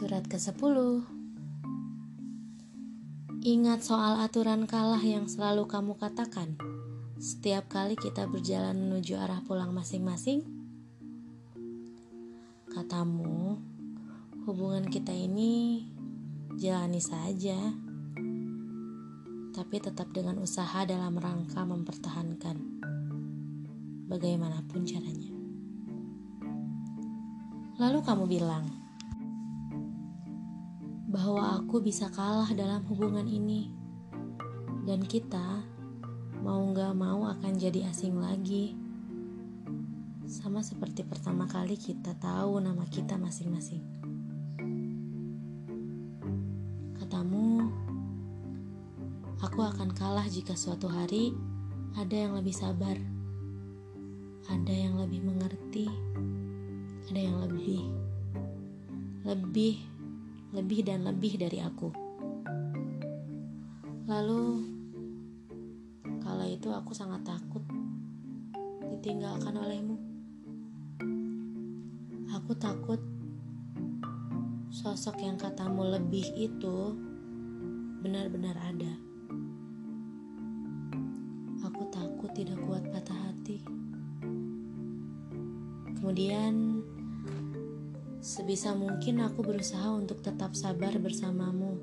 Surat ke-10 Ingat soal aturan kalah yang selalu kamu katakan. Setiap kali kita berjalan menuju arah pulang masing-masing. Katamu Hubungan kita ini Jalani saja. Tapi tetap dengan usaha dalam rangka mempertahankan. Bagaimanapun caranya. Lalu kamu bilang, bahwa aku bisa kalah dalam hubungan ini, dan kita mau gak mau akan jadi asing lagi. Sama seperti pertama kali kita tahu nama kita masing-masing. Katamu, aku akan kalah jika suatu hari ada yang lebih sabar, ada yang lebih mengerti, ada yang lebih, lebih lebih dan lebih dari aku. Lalu, kala itu aku sangat takut ditinggalkan olehmu. Aku takut sosok yang katamu lebih itu benar-benar ada. Aku takut tidak kuat patah hati. Kemudian Sebisa mungkin aku berusaha untuk tetap sabar bersamamu.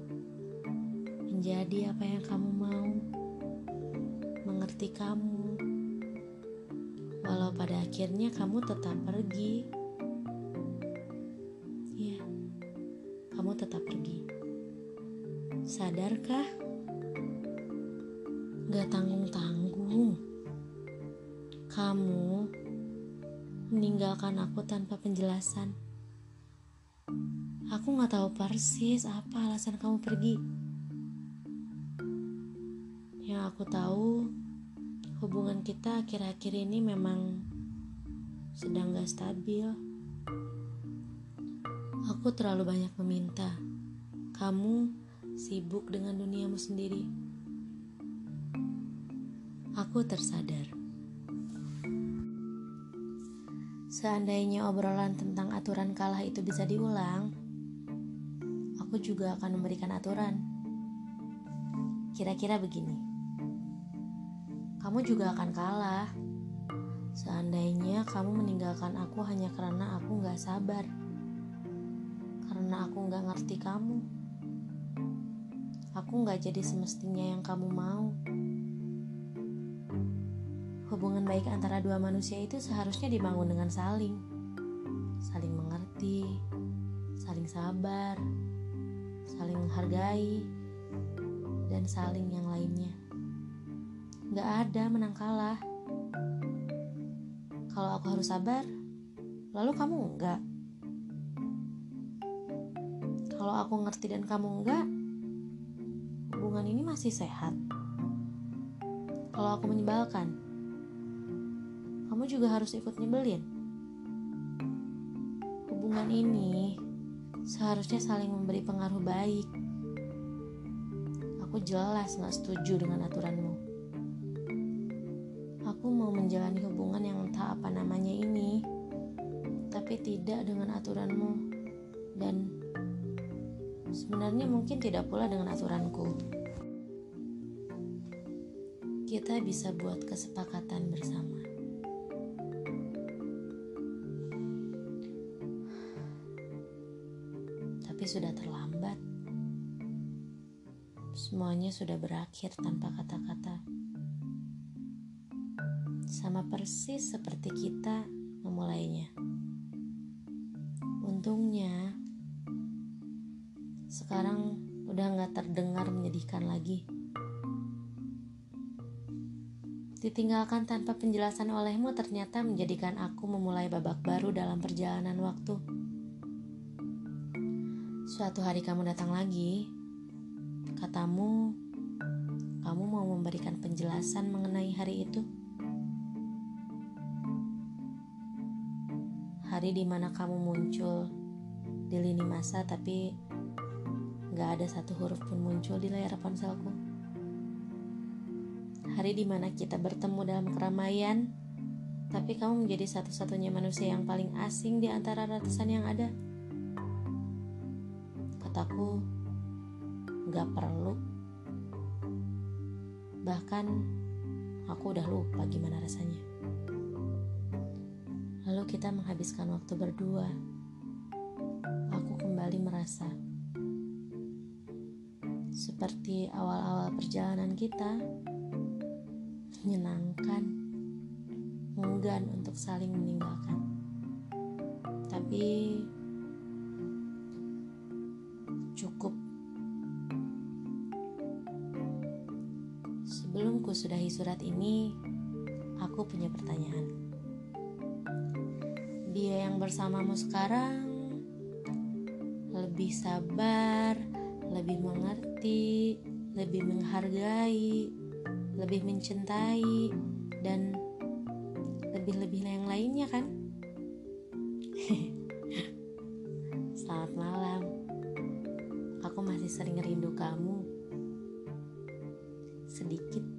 Menjadi apa yang kamu mau. Mengerti kamu. Walau pada akhirnya kamu tetap pergi. Ya, kamu tetap pergi. Sadarkah? Gak tanggung-tanggung. Kamu meninggalkan aku tanpa penjelasan. Aku gak tahu persis apa alasan kamu pergi. Yang aku tahu, hubungan kita akhir-akhir ini memang sedang gak stabil. Aku terlalu banyak meminta. Kamu sibuk dengan duniamu sendiri. Aku tersadar. Seandainya obrolan tentang aturan kalah itu bisa diulang, aku juga akan memberikan aturan. Kira-kira begini, kamu juga akan kalah. Seandainya kamu meninggalkan aku hanya karena aku gak sabar, karena aku gak ngerti kamu, aku gak jadi semestinya yang kamu mau. Hubungan baik antara dua manusia itu seharusnya dibangun dengan saling. Saling mengerti saling sabar saling menghargai dan saling yang lainnya. Gak ada menang kalah. Kalau aku harus sabar lalu kamu enggak kalau aku ngerti dan kamu enggak hubungan ini masih sehat. Kalau aku menyebalkan kamu juga harus ikut nyebelin. Hubungan ini seharusnya saling memberi pengaruh baik. Aku jelas gak setuju dengan aturanmu. Aku mau menjalani hubungan yang entah apa namanya ini, tapi tidak dengan aturanmu. Dan sebenarnya mungkin tidak pula dengan aturanku. Kita bisa buat kesepakatan bersama. Sudah terlambat. Semuanya sudah berakhir tanpa kata-kata. Sama persis seperti kita memulainya. Untungnya, sekarang udah gak terdengar menyedihkan lagi. Ditinggalkan tanpa penjelasan olehmu ternyata menjadikan aku memulai babak baru dalam perjalanan waktu. Suatu hari kamu datang lagi, katamu, kamu mau memberikan penjelasan mengenai hari itu. Hari di mana kamu muncul di lini masa tapi gak ada satu huruf pun muncul di layar ponselku. Hari di mana kita bertemu dalam keramaian, tapi kamu menjadi satu-satunya manusia yang paling asing di antara ratusan yang ada. Aku gak perlu. Bahkan aku udah lupa gimana rasanya. Lalu kita menghabiskan waktu berdua. Aku kembali merasa seperti awal-awal perjalanan kita, menyenangkan, enggan untuk saling meninggalkan. Tapi cukup. Sebelum ku sudahi surat ini, aku punya pertanyaan. Dia yang bersamamu sekarang lebih sabar, lebih mengerti, lebih menghargai, lebih mencintai, dan lebih-lebih yang lainnya kan? Selamat masih sering rindu kamu. Sedikit